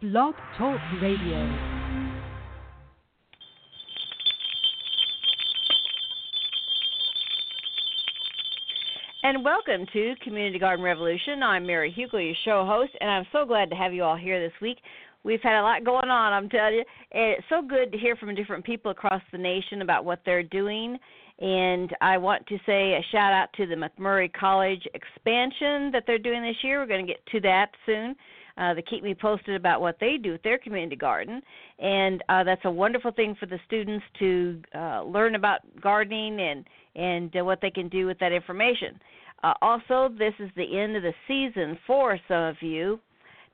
Blog Talk Radio. And welcome to Community Garden Revolution. I'm Mary Hukill, your show host, and I'm so glad to have you all here this week. We've had a lot going on, I'm telling you. It's so good to hear from different people across the nation about what they're doing. And I want to say a shout out to the MacMurray College expansion that they're doing this year. We're going to get to that soon. Uh, they keep me posted about what they do with their community garden, and uh, that's a wonderful thing for the students to uh, learn about gardening and and uh, what they can do with that information. Uh, also, this is the end of the season for some of you.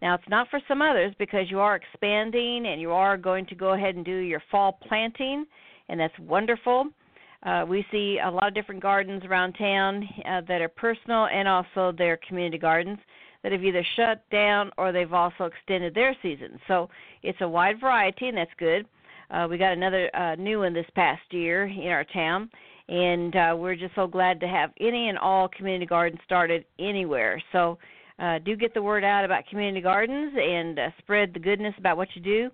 Now, it's not for some others because you are expanding and you are going to go ahead and do your fall planting, and that's wonderful. Uh, we see a lot of different gardens around town uh, that are personal and also their community gardens that have either shut down or they've also extended their season. So it's a wide variety, and that's good. Uh, we got another uh, new one this past year in our town, and uh, we're just so glad to have any and all community gardens started anywhere. So uh, do get the word out about community gardens and uh, spread the goodness about what you do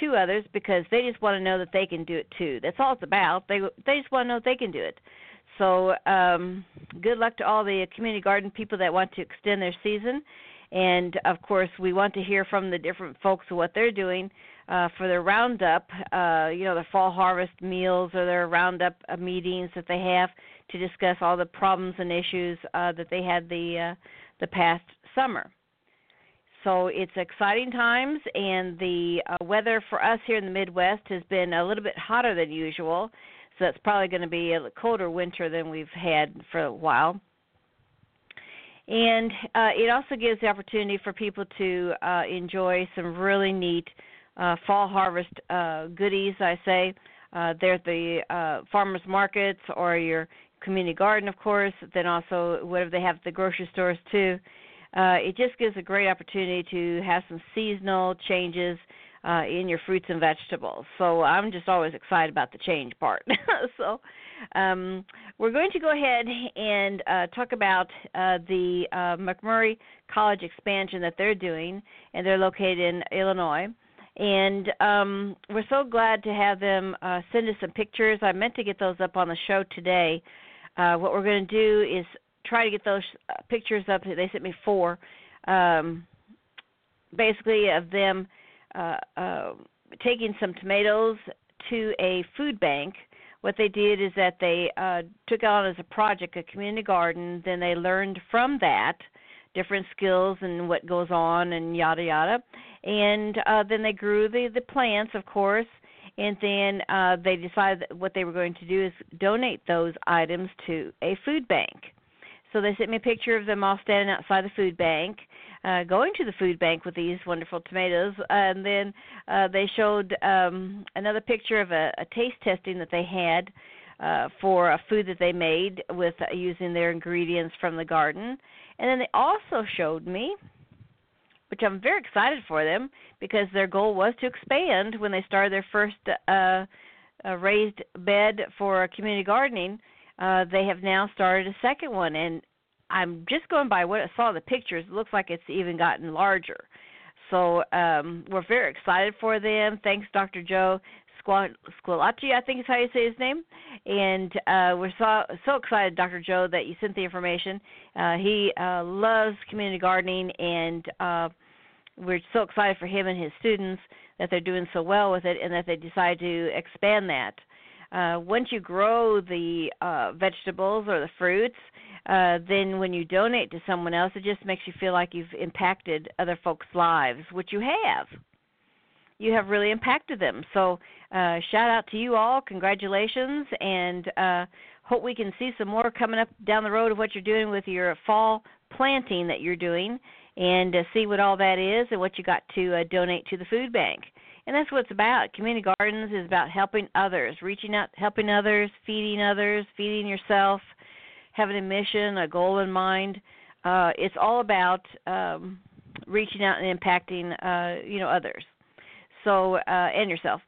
to others because they just want to know that they can do it too. That's all it's about. They they just want to know they can do it. So um, good luck to all the community garden people that want to extend their season. And of course, we want to hear from the different folks what they're doing uh, for their roundup, uh, you know, their fall harvest meals or their roundup uh, meetings that they have to discuss all the problems and issues uh, that they had the uh, the past summer. So it's exciting times, and the uh, weather for us here in the Midwest has been a little bit hotter than usual. So it's probably going to be a colder winter than we've had for a while. And uh, it also gives the opportunity for people to uh, enjoy some really neat uh, fall harvest uh, goodies. I say uh, they're the uh, farmers markets or your community garden, of course. Then also whatever they have at the grocery stores too. Uh, it just gives a great opportunity to have some seasonal changes uh, in your fruits and vegetables. So I'm just always excited about the change part. so um, we're going to go ahead and uh, talk about uh, the uh, MacMurray College expansion that they're doing, and they're located in Illinois. And um, we're so glad to have them uh, send us some pictures. I meant to get those up on the show today. Uh, what we're going to do is try to get those pictures up. They sent me four, um, basically of them uh, uh, taking some tomatoes to a food bank. What they did is that they uh, took on as a project a community garden. Then they learned from that different skills and what goes on and yada yada. And uh, then they grew the the plants, of course. And then uh, they decided that what they were going to do is donate those items to a food bank. So they sent me a picture of them all standing outside the food bank, uh, going to the food bank with these wonderful tomatoes, and then uh, they showed um, another picture of a, a taste testing that they had uh, for a food that they made with uh, using their ingredients from the garden, and then they also showed me, which I'm very excited for them because their goal was to expand when they started their first uh, uh, raised bed for community gardening. Uh, they have now started a second one, and I'm just going by what I saw in the pictures. It looks like it's even gotten larger. So um, we're very excited for them. Thanks, Dr. Joe Squilacci, I think is how you say his name. And uh, we're so so excited, Dr. Joe, that you sent the information. Uh, he uh, loves community gardening, and uh, we're so excited for him and his students that they're doing so well with it, and that they decide to expand that. Uh, once you grow the uh, vegetables or the fruits, uh, then when you donate to someone else, it just makes you feel like you've impacted other folks' lives, which you have. You have really impacted them. So, uh, shout out to you all. Congratulations, and uh, hope we can see some more coming up down the road of what you're doing with your fall planting that you're doing, and uh, see what all that is and what you got to uh, donate to the food bank. And that's what it's about. Community gardens is about helping others, reaching out, helping others, feeding others, feeding yourself having a mission, a goal in mind. Uh, it's all about um, reaching out and impacting, uh, you know, others. So uh, and yourself.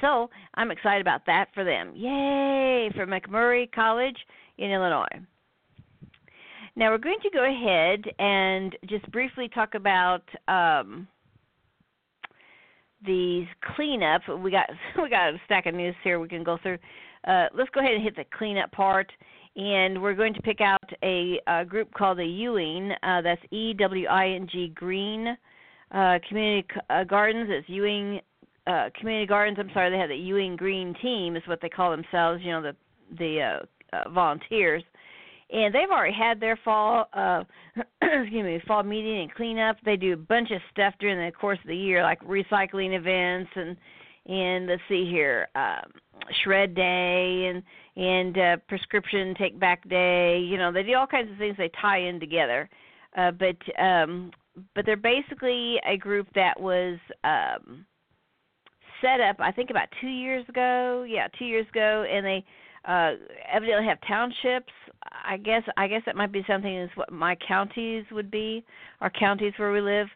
So I'm excited about that for them. Yay for MacMurray College in Illinois. Now we're going to go ahead and just briefly talk about um, these cleanup. We got we got a stack of news here we can go through. Uh, let's go ahead and hit the cleanup part, and we're going to pick out a, a group called the Ewing. Uh, that's E W I N G Green uh, Community uh, Gardens. It's Ewing uh, Community Gardens. I'm sorry, they have the Ewing Green Team is what they call themselves. You know the the uh, uh, volunteers and they've already had their fall uh excuse me fall meeting and cleanup they do a bunch of stuff during the course of the year like recycling events and and let's see here um shred day and and uh prescription take back day you know they do all kinds of things they tie in together uh but um but they're basically a group that was um set up i think about two years ago yeah two years ago and they uh evidently have townships I guess I guess that might be something is what my counties would be, our counties where we live.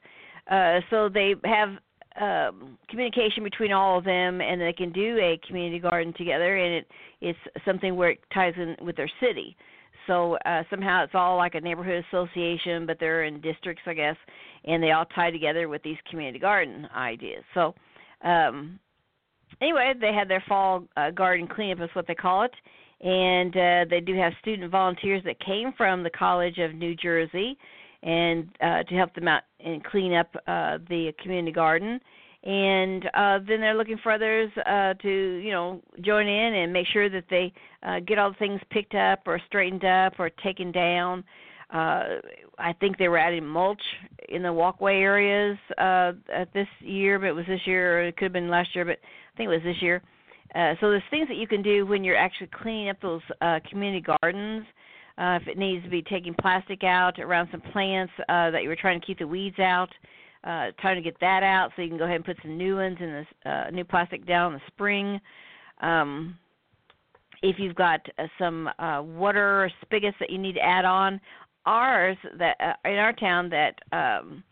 Uh, so they have um, communication between all of them, and they can do a community garden together, and it it's something where it ties in with their city. So uh, somehow it's all like a neighborhood association, but they're in districts, I guess, and they all tie together with these community garden ideas. So um, anyway, they had their fall uh, garden cleanup, is what they call it and uh, they do have student volunteers that came from the College of New Jersey, and uh, to help them out and clean up uh, the community garden. And uh, then they're looking for others uh, to, you know, join in and make sure that they uh, get all the things picked up or straightened up or taken down. Uh, I think they were adding mulch in the walkway areas uh, at this year, but it was this year, or it could have been last year, but I think it was this year. Uh, so there's things that you can do when you're actually cleaning up those uh, community gardens. Uh, if it needs to be taking plastic out around some plants uh, that you were trying to keep the weeds out, uh, trying to get that out so you can go ahead and put some new ones in the uh, new plastic down in the spring. Um, if you've got uh, some uh, water spigots that you need to add on, ours that uh, in our town that um,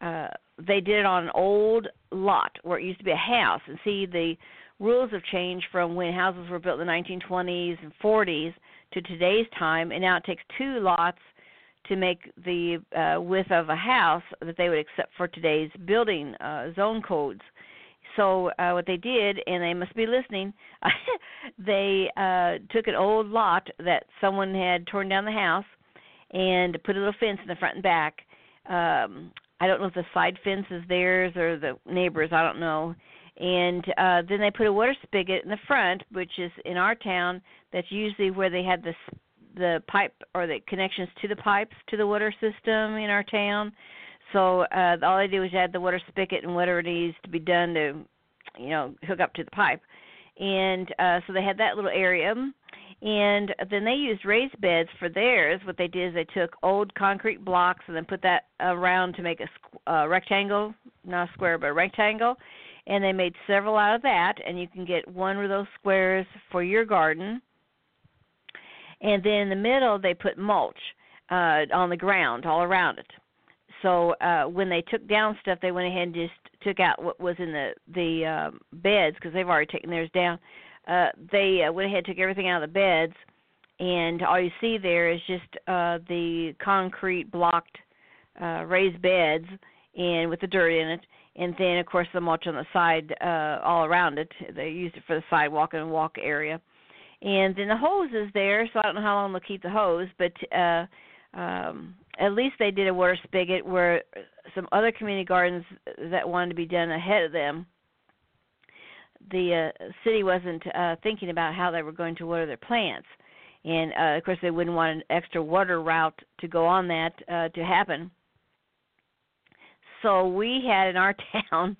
uh, they did it on an old lot where it used to be a house, and see the rules have changed from when houses were built in the 1920s and 40s to today's time, and now it takes two lots to make the uh, width of a house that they would accept for today's building uh, zone codes. So uh, what they did, and they must be listening, they uh, took an old lot that someone had torn down the house and put a little fence in the front and back. Um, I don't know if the side fence is theirs or the neighbors. I don't know and uh then they put a water spigot in the front which is in our town that's usually where they had the the pipe or the connections to the pipes to the water system in our town. So uh all they do is add the water spigot and whatever needs to be done to you know hook up to the pipe. And uh so they had that little area. And then they used raised beds for theirs. What they did is they took old concrete blocks and then put that around to make a uh, rectangle not a square but a rectangle and they made several out of that and you can get one of those squares for your garden. And then in the middle they put mulch uh on the ground all around it. So uh when they took down stuff they went ahead and just took out what was in the the um beds because they've already taken theirs down. Uh they uh, went ahead and took everything out of the beds and all you see there is just uh the concrete blocked uh raised beds and with the dirt in it and then of course the mulch on the side uh all around it. They used it for the sidewalk and walk area. And then the hose is there so i don't know how long they'll keep the hose but uh um at least they did a water spigot where some other community gardens that wanted to be done ahead of them the uh, city wasn't uh, thinking about how they were going to water their plants. And uh, of course they wouldn't want an extra water route to go on that uh, to happen so we had in our town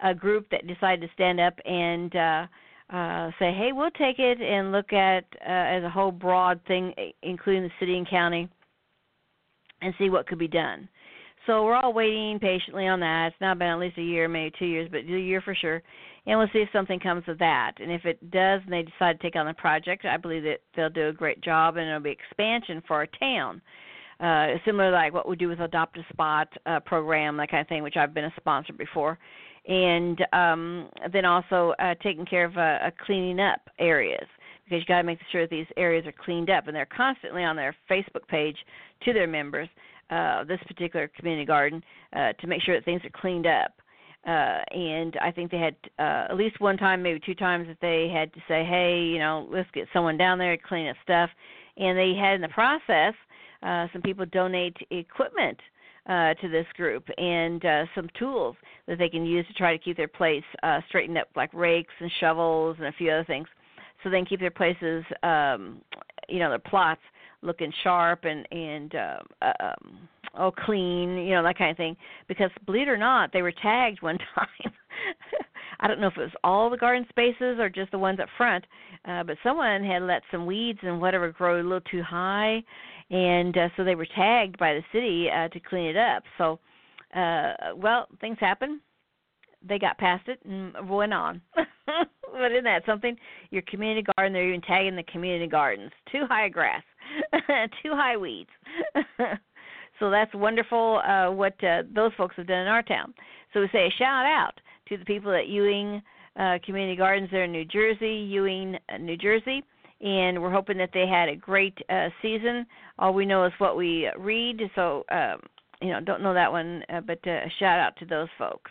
a group that decided to stand up and uh uh say hey we'll take it and look at uh, as a whole broad thing including the city and county and see what could be done. So we're all waiting patiently on that. It's now been at least a year maybe two years but a year for sure. And we'll see if something comes of that. And if it does and they decide to take on the project i believe that they'll do a great job and it'll be expansion for our town uh, similar like what we do with Adopt a Spot uh, program, that kind of thing, which I've been a sponsor before, and um, then also uh, taking care of uh, uh, cleaning up areas because you got to make sure these areas are cleaned up, and they're constantly on their Facebook page to their members, uh, this particular community garden, uh, to make sure that things are cleaned up. uh, and I think they had uh, at least one time, maybe two times, that they had to say, "Hey, you know, let's get someone down there to clean up stuff," and they had in the process uh, some people donate equipment uh, to this group and uh, some tools that they can use to try to keep their place uh, straightened up, like rakes and shovels and a few other things, so they can keep their places, um, you know, their plots looking sharp and and uh, uh, um, oh clean, you know that kind of thing. Because believe it or not, they were tagged one time. I don't know if it was all the garden spaces or just the ones up front, uh, but someone had let some weeds and whatever grow a little too high, and uh, so they were tagged by the city uh, to clean it up. So, uh, well, things happen. They got past it and went on. but isn't that something? Your community garden, they're even tagging the community gardens. Too high grass, too high weeds. so that's wonderful uh, what uh, those folks have done in our town. So we say a shout out to the people at Ewing uh, Community Gardens there in New Jersey, Ewing, uh, New Jersey and we're hoping that they had a great uh, season. All we know is what we read, so um, you know, don't know that one, uh, but uh, a shout out to those folks.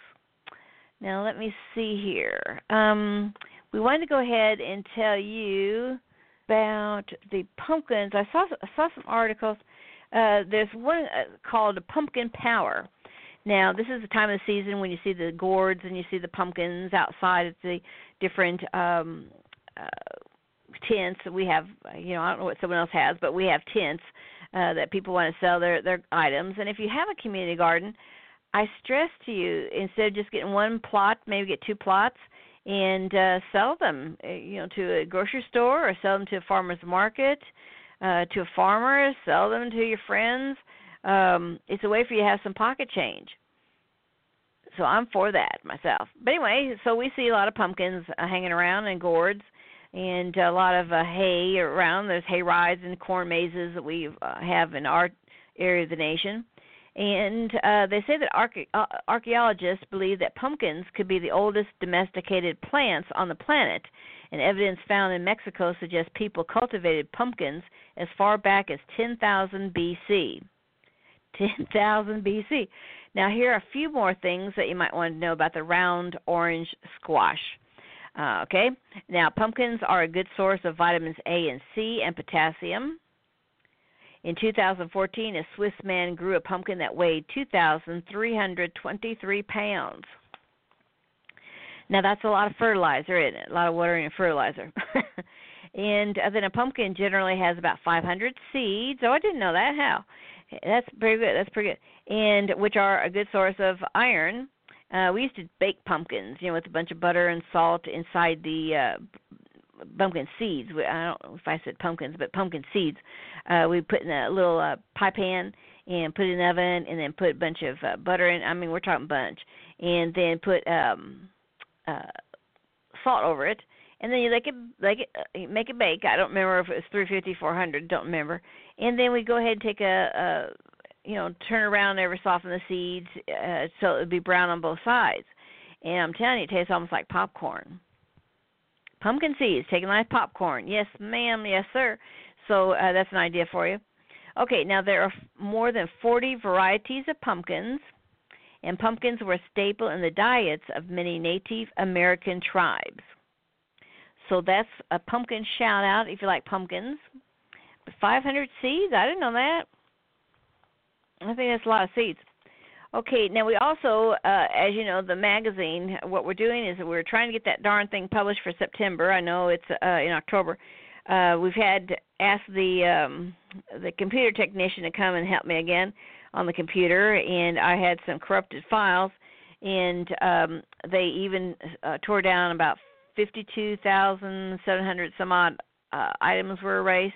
Now let me see here. Um, we wanted to go ahead and tell you about the pumpkins. I saw I saw some articles. Uh, there's one uh, called Pumpkin Power. Now, this is the time of the season when you see the gourds and you see the pumpkins outside at the different um, uh, tents. We have, you know, I don't know what someone else has, but we have tents uh, that people want to sell their their items. And if you have a community garden, I stress to you instead of just getting one plot, maybe get two plots and uh, sell them, uh, you know, to a grocery store or sell them to a farmer's market, uh, to a farmer, sell them to your friends. Um, it's a way for you to have some pocket change. So I'm for that myself. But anyway, so we see a lot of pumpkins uh, hanging around and gourds and a lot of uh, hay around. There's hay rides and corn mazes that we uh, have in our area of the nation. And uh, they say that uh, archaeologists believe that pumpkins could be the oldest domesticated plants on the planet, and evidence found in Mexico suggests people cultivated pumpkins as far back as 10,000 BC. 10,000 BC. Now, here are a few more things that you might want to know about the round orange squash. Uh, okay. Now, pumpkins are a good source of vitamins A and C and potassium. In 2014, a Swiss man grew a pumpkin that weighed 2,323 pounds. Now, that's a lot of fertilizer in it, a lot of water and fertilizer. and uh, then a pumpkin generally has about 500 seeds. Oh, I didn't know that. How? That's pretty good. That's pretty good. And which are a good source of iron uh, we used to bake pumpkins, you know, with a bunch of butter and salt inside the uh, pumpkin seeds. I don't know if I said pumpkins, but pumpkin seeds. Uh, we put in a little uh, pie pan and put it in the oven, and then put a bunch of uh, butter in. I mean, we're talking bunch, and then put um, uh, salt over it, and then you like it, like it, uh, make it bake. I don't remember if it was 350, 400. Don't remember. And then we go ahead and take a, a you know, turn around ever soften the seeds uh, so it would be brown on both sides. And I'm telling you, it tastes almost like popcorn. Pumpkin seeds, taking like popcorn. Yes, ma'am. Yes, sir. So uh, that's an idea for you. Okay, now there are more than 40 varieties of pumpkins, and pumpkins were a staple in the diets of many Native American tribes. So that's a pumpkin shout out if you like pumpkins. 500 seeds? I didn't know that. I think that's a lot of seats. Okay, now we also, uh, as you know, the magazine. What we're doing is we're trying to get that darn thing published for September. I know it's uh, in October. Uh, we've had asked the um, the computer technician to come and help me again on the computer, and I had some corrupted files, and um, they even uh, tore down about fifty-two thousand seven hundred some odd uh, items were erased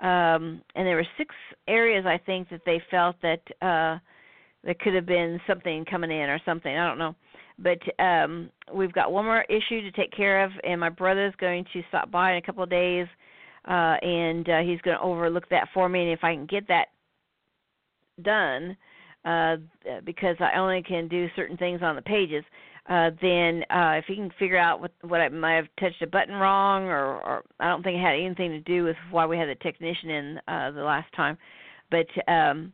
um, and there were six areas I think that they felt that uh, there could have been something coming in or something. I don't know, but um, we've got one more issue to take care of, and my brother's going to stop by in a couple of days, uh, and uh, he's going to overlook that for me. And if I can get that done, uh, because I only can do certain things on the pages, uh, then uh, if he can figure out what what I might have touched a button wrong, or, or I don't think it had anything to do with why we had the technician in uh, the last time, but um,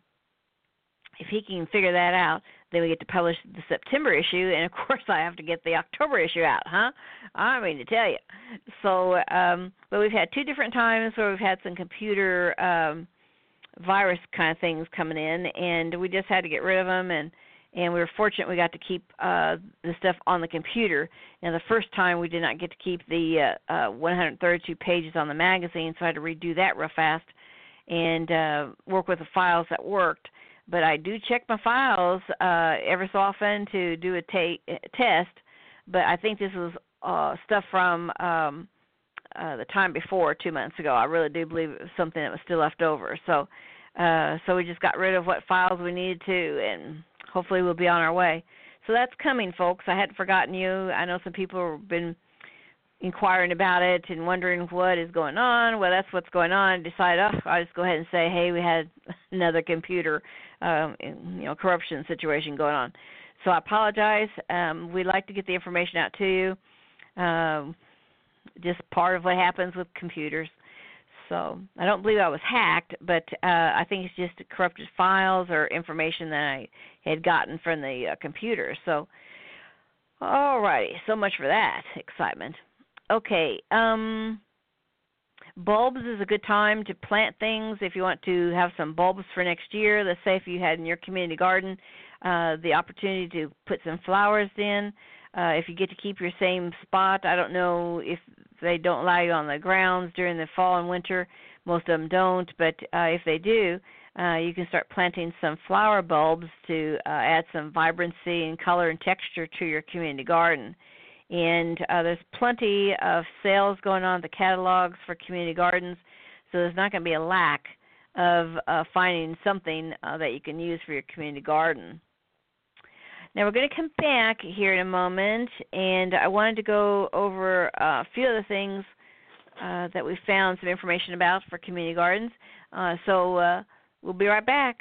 if he can figure that out, then we get to publish the September issue, and of course I have to get the October issue out, huh? I mean to tell you. So, um, but we've had two different times where we've had some computer um, virus kind of things coming in, and we just had to get rid of them and and we were fortunate we got to keep uh the stuff on the computer. Now the first time we did not get to keep the uh, uh 132 pages on the magazine, so I had to redo that real fast and uh work with the files that worked. But I do check my files uh every so often to do a ta- test. But I think this was uh stuff from um uh the time before, two months ago. I really do believe it was something that was still left over. So uh so we just got rid of what files we needed to and hopefully we'll be on our way. So that's coming, folks. I hadn't forgotten you. I know some people have been inquiring about it and wondering what is going on. Well, that's what's going on. Decide, oh, I'll just go ahead and say, hey, we had another computer, um, you know, corruption situation going on. So I apologize. Um, we'd like to get the information out to you. Um, just part of what happens with computers. So I don't believe I was hacked, but uh, I think it's just corrupted files or information that I had gotten from the uh, computer. So, all righty, so much for that excitement. Okay, um, bulbs is a good time to plant things if you want to have some bulbs for next year. Let's say if you had in your community garden uh, the opportunity to put some flowers in. Uh, if you get to keep your same spot, I don't know if they don't allow you on the grounds during the fall and winter. Most of them don't, but uh, if they do, uh, you can start planting some flower bulbs to uh, add some vibrancy and color and texture to your community garden. And uh, there's plenty of sales going on, the catalogs for community gardens, so there's not going to be a lack of uh, finding something uh, that you can use for your community garden. Now we're going to come back here in a moment, and I wanted to go over uh, a few other things uh, that we found some information about for community gardens. Uh, so uh, we'll be right back.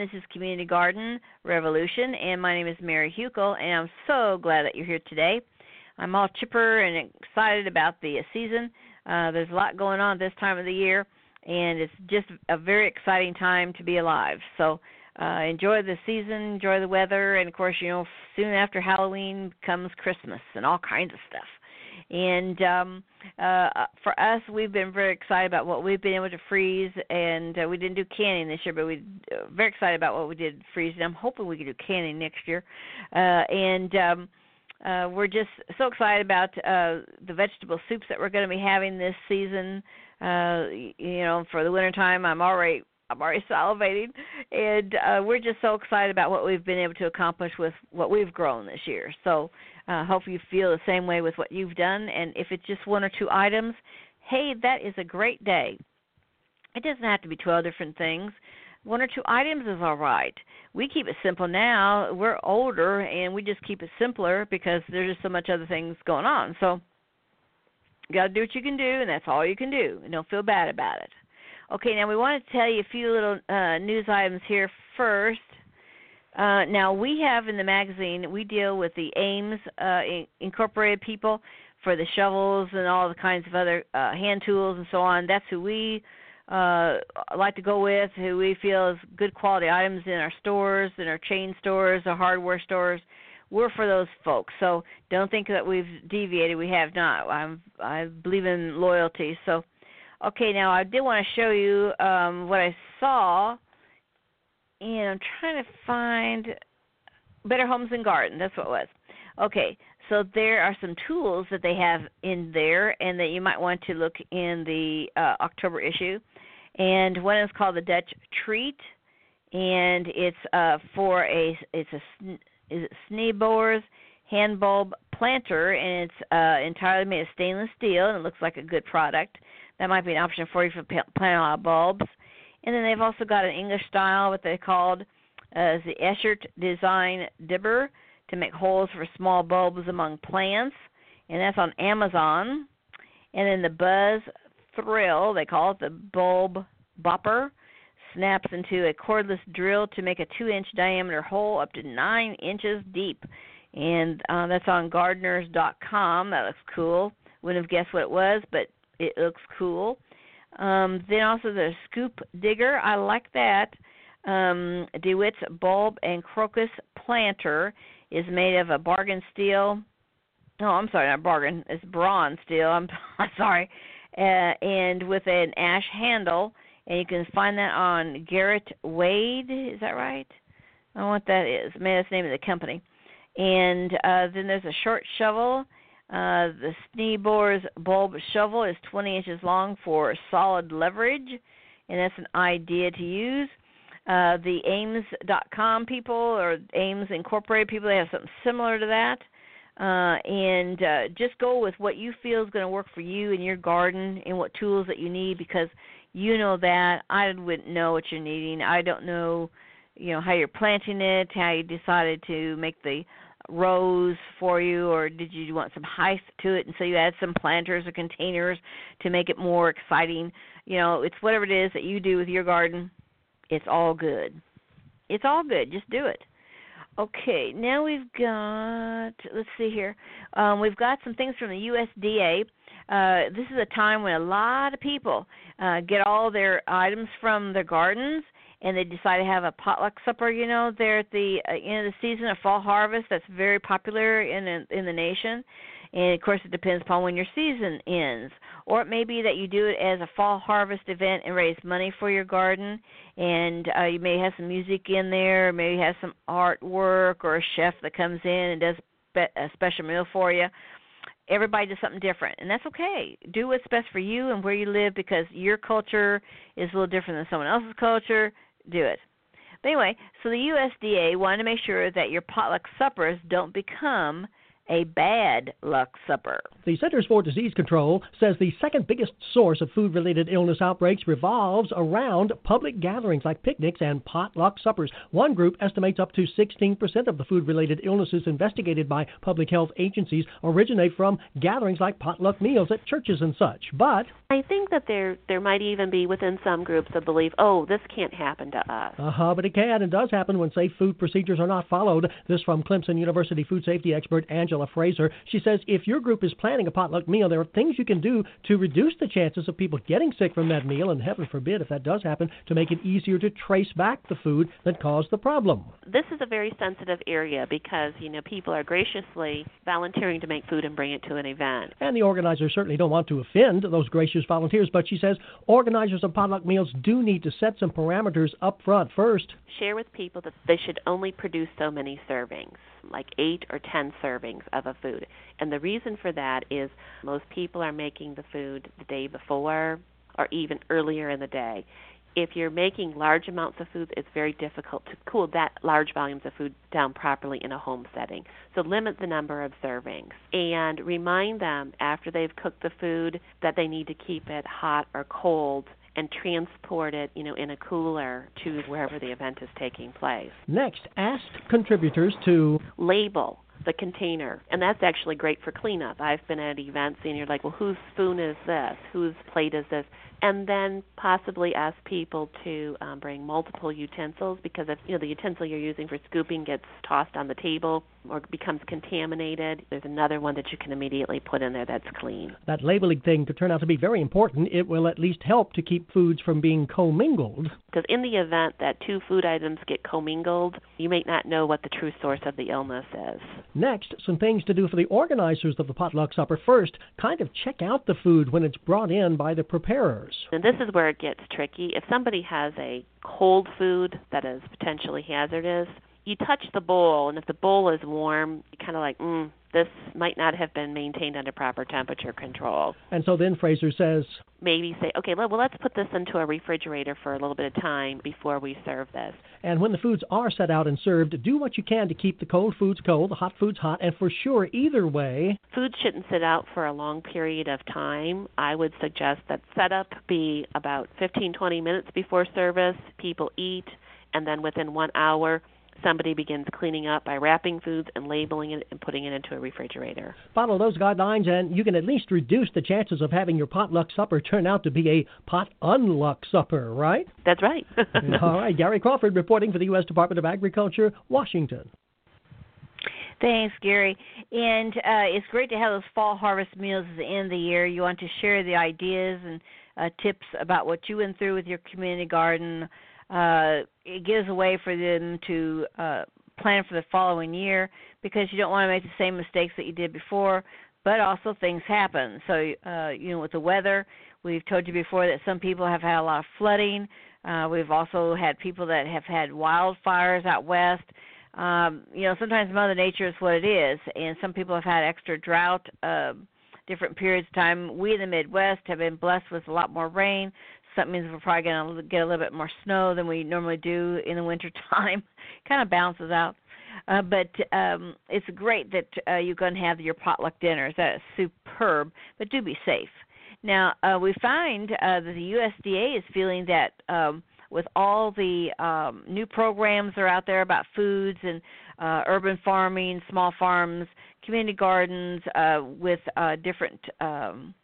This is Community Garden Revolution, and my name is Mary Hukill, and I'm so glad that you're here today. I'm all chipper and excited about the season. Uh, there's a lot going on this time of the year, and it's just a very exciting time to be alive. So uh, enjoy the season, enjoy the weather, and of course, you know, soon after Halloween comes Christmas and all kinds of stuff. And um, uh, for us, we've been very excited about what we've been able to freeze, and uh, we didn't do canning this year, but we're uh, very excited about what we did freeze. And I'm hoping we can do canning next year. Uh, and um, uh, we're just so excited about uh, the vegetable soups that we're going to be having this season. Uh, you know, for the wintertime, I'm already I'm already salivating, and uh, we're just so excited about what we've been able to accomplish with what we've grown this year. So uh, hope you feel the same way with what you've done. And if it's just one or two items, hey, that is a great day. It doesn't have to be 12 different things. One or two items is all right. We keep it simple now. We're older and we just keep it simpler because there's just so much other things going on. So you got to do what you can do, and that's all you can do. And don't feel bad about it. Okay, now we want to tell you a few little uh, news items here first. Uh, now we have in the magazine we deal with the Ames uh, in- Incorporated people for the shovels and all the kinds of other uh, hand tools and so on. That's who we uh, like to go with, who we feel is good quality items in our stores, in our chain stores, our hardware stores. We're for those folks. So don't think that we've deviated. We have not. I'm, I believe in loyalty. So, okay, now I did want to show you um, what I saw and I'm trying to find Better Homes and Garden. That's what it was. Okay, so there are some tools that they have in there, and that you might want to look in the uh, October issue. And one is called the Dutch Treat, and it's uh, for a it's a is it Sneeboer's hand bulb planter, and it's uh, entirely made of stainless steel, and it looks like a good product. That might be an option for you for planting a lot of bulbs. And then they've also got an English style, what they called uh, the Esschert Design Dibber to make holes for small bulbs among plants, and that's on Amazon. And then the Buzz Thrill, they call it the Bulb Bopper, snaps into a cordless drill to make a two inch diameter hole up to nine inches deep. And uh, that's on gardeners.com. That looks cool. Wouldn't have guessed what it was, but it looks cool. Um, then also the scoop digger. I like that. Um, DeWit's bulb and crocus planter is made of a bargain steel. Oh, I'm sorry, not bargain. It's bronze steel. I'm, I'm sorry. Uh, and with an ash handle, and you can find that on Garrett Wade. Is that right? I don't know what that is. Maybe that's the name of the company. And uh, then there's a short shovel. Uh, the Sneeboer's bulb shovel is 20 inches long for solid leverage, and that's an idea to use. Uh, the Ames.com people or Ames Incorporated people, they have something similar to that. Uh, and uh, just go with what you feel is going to work for you in your garden and what tools that you need because you know that. I wouldn't know what you're needing. I don't know, you know, how you're planting it, how you decided to make the rows for you, or did you want some height to it, and so you add some planters or containers to make it more exciting. You know, it's whatever it is that you do with your garden. It's all good. It's all good. Just do it. Okay, now we've got. Let's see here. Um, we've got some things from the USDA. Uh, this is a time when a lot of people uh, get all their items from their gardens and they decide to have a potluck supper. You know, there at the uh, end of the season, a fall harvest that's very popular in in the nation. And of course, it depends upon when your season ends. Or it may be that you do it as a fall harvest event and raise money for your garden. And uh, you may have some music in there, or maybe have some artwork or a chef that comes in and does a special meal for you everybody does something different and that's okay do what's best for you and where you live because your culture is a little different than someone else's culture do it. But anyway, so the USDA wanted to make sure that your potluck suppers don't become a bad luck supper. The Centers for Disease Control says the second biggest source of food related illness outbreaks revolves around public gatherings like picnics and potluck suppers. One group estimates up to 16% of the food related illnesses investigated by public health agencies originate from gatherings like potluck meals at churches and such. But I think that there there might even be within some groups a belief, oh, this can't happen to us. Uh huh, but it can and does happen when safe food procedures are not followed. This from Clemson University food safety expert Angela Fraser. She says if your group is planning a potluck meal, there are things you can do to reduce the chances of people getting sick from that meal, and heaven forbid if that does happen, to make it easier to trace back the food that caused the problem. This is a very sensitive area because, you know, people are graciously volunteering to make food and bring it to an event. And the organizers certainly don't want to offend those gracious volunteers, but she says organizers of potluck meals do need to set some parameters up front first. Share with people that they should only produce so many servings like eight or ten servings of a food. And the reason for that is most people are making the food the day before or even earlier in the day. If you're making large amounts of food, it's very difficult to cool that large volumes of food down properly in a home setting. So limit the number of servings and remind them after they've cooked the food that they need to keep it hot or cold and transport it, you know, in a cooler to wherever the event is taking place. Next, ask contributors to label the container. And that's actually great for cleanup. I've been at events and you're like, well, whose spoon is this? Whose plate is this? and then possibly ask people to um, bring multiple utensils because if you know the utensil you're using for scooping gets tossed on the table or becomes contaminated, there's another one that you can immediately put in there that's clean. That labeling thing could turn out to be very important. It will at least help to keep foods from being commingled. Because in the event that two food items get commingled, you may not know what the true source of the illness is. Next, some things to do for the organizers of the potluck supper. First, kind of check out the food when it's brought in by the preparers. And this is where it gets tricky. If somebody has a cold food that is potentially hazardous, you touch the bowl, and if the bowl is warm, you kind of like, mm, this might not have been maintained under proper temperature control. And so then Fraser says, maybe say, okay, well, let's put this into a refrigerator for a little bit of time before we serve this. And when the foods are set out and served, do what you can to keep the cold foods cold, the hot foods hot, and for sure, either way, food shouldn't sit out for a long period of time. I would suggest that setup be about 15, 20 minutes before service. People eat, and then within one hour, somebody begins cleaning up by wrapping foods and labeling it and putting it into a refrigerator. Follow those guidelines, and you can at least reduce the chances of having your potluck supper turn out to be a pot unluck supper, right? That's right. All right. Gary Crawford reporting for the U.S. Department of Agriculture, Washington. Thanks, Gary. And uh, it's great to have those fall harvest meals at the end of the year. You want to share the ideas and uh, tips about what you went through with your community garden. Uh, it gives a way for them to uh, plan for the following year because you don't want to make the same mistakes that you did before. But also things happen. So uh, you know, with the weather, we've told you before that some people have had a lot of flooding. Uh, we've also had people that have had wildfires out west um, you know, sometimes Mother Nature is what it is, and some people have had extra drought, uh, different periods of time. We in the Midwest have been blessed with a lot more rain. So that means we're probably going to get a little bit more snow than we normally do in the winter time. kind of balances out. Uh, but um, it's great that uh, you're going to have your potluck dinners. That is superb. But do be safe. Now uh, we find uh, that the USDA is feeling that um, with all the um, new programs that are out there about foods and uh, urban farming, small farms, community gardens, uh, with uh, different um,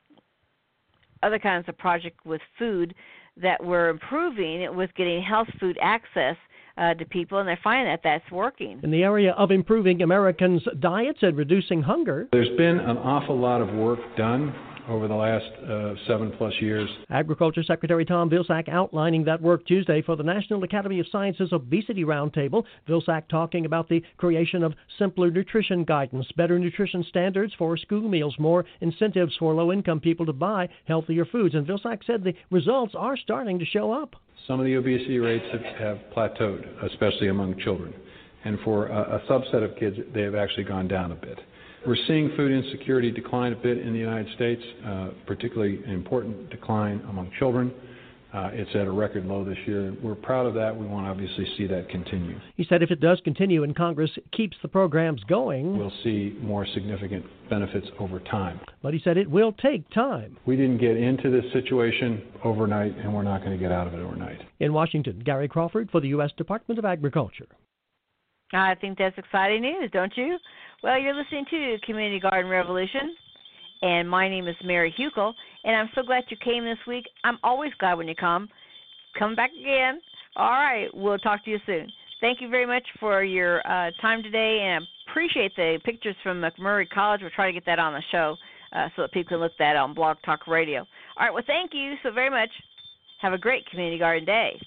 other kinds of projects with food that we're improving with getting health food access uh, to people, and they're finding that that's working. In the area of improving Americans' diets and reducing hunger, there's been an awful lot of work done over the last uh, seven plus years. Agriculture Secretary Tom Vilsack outlining that work Tuesday for the National Academy of Sciences Obesity Roundtable. Vilsack talking about the creation of simpler nutrition guidance, better nutrition standards for school meals, more incentives for low income people to buy healthier foods. And Vilsack said the results are starting to show up. Some of the obesity rates have, have plateaued, especially among children. And for a, a subset of kids, they have actually gone down a bit. We're seeing food insecurity decline a bit in the United States, uh, particularly an important decline among children. Uh, it's at a record low this year. We're proud of that. We want to obviously see that continue. He said if it does continue and Congress keeps the programs going, we'll see more significant benefits over time. But he said it will take time. We didn't get into this situation overnight, and we're not going to get out of it overnight. In Washington, Gary Crawford for the U.S. Department of Agriculture. I think that's exciting news, don't you? Well, you're listening to Community Garden Revolution, and my name is Mary Hukill, and I'm so glad you came this week. I'm always glad when you come. Come back again. All right, we'll talk to you soon. Thank you very much for your uh, time today, and I appreciate the pictures from MacMurray College. We'll try to get that on the show uh, so that people can look that on Blog Talk Radio. All right, well, thank you so very much. Have a great Community Garden Day.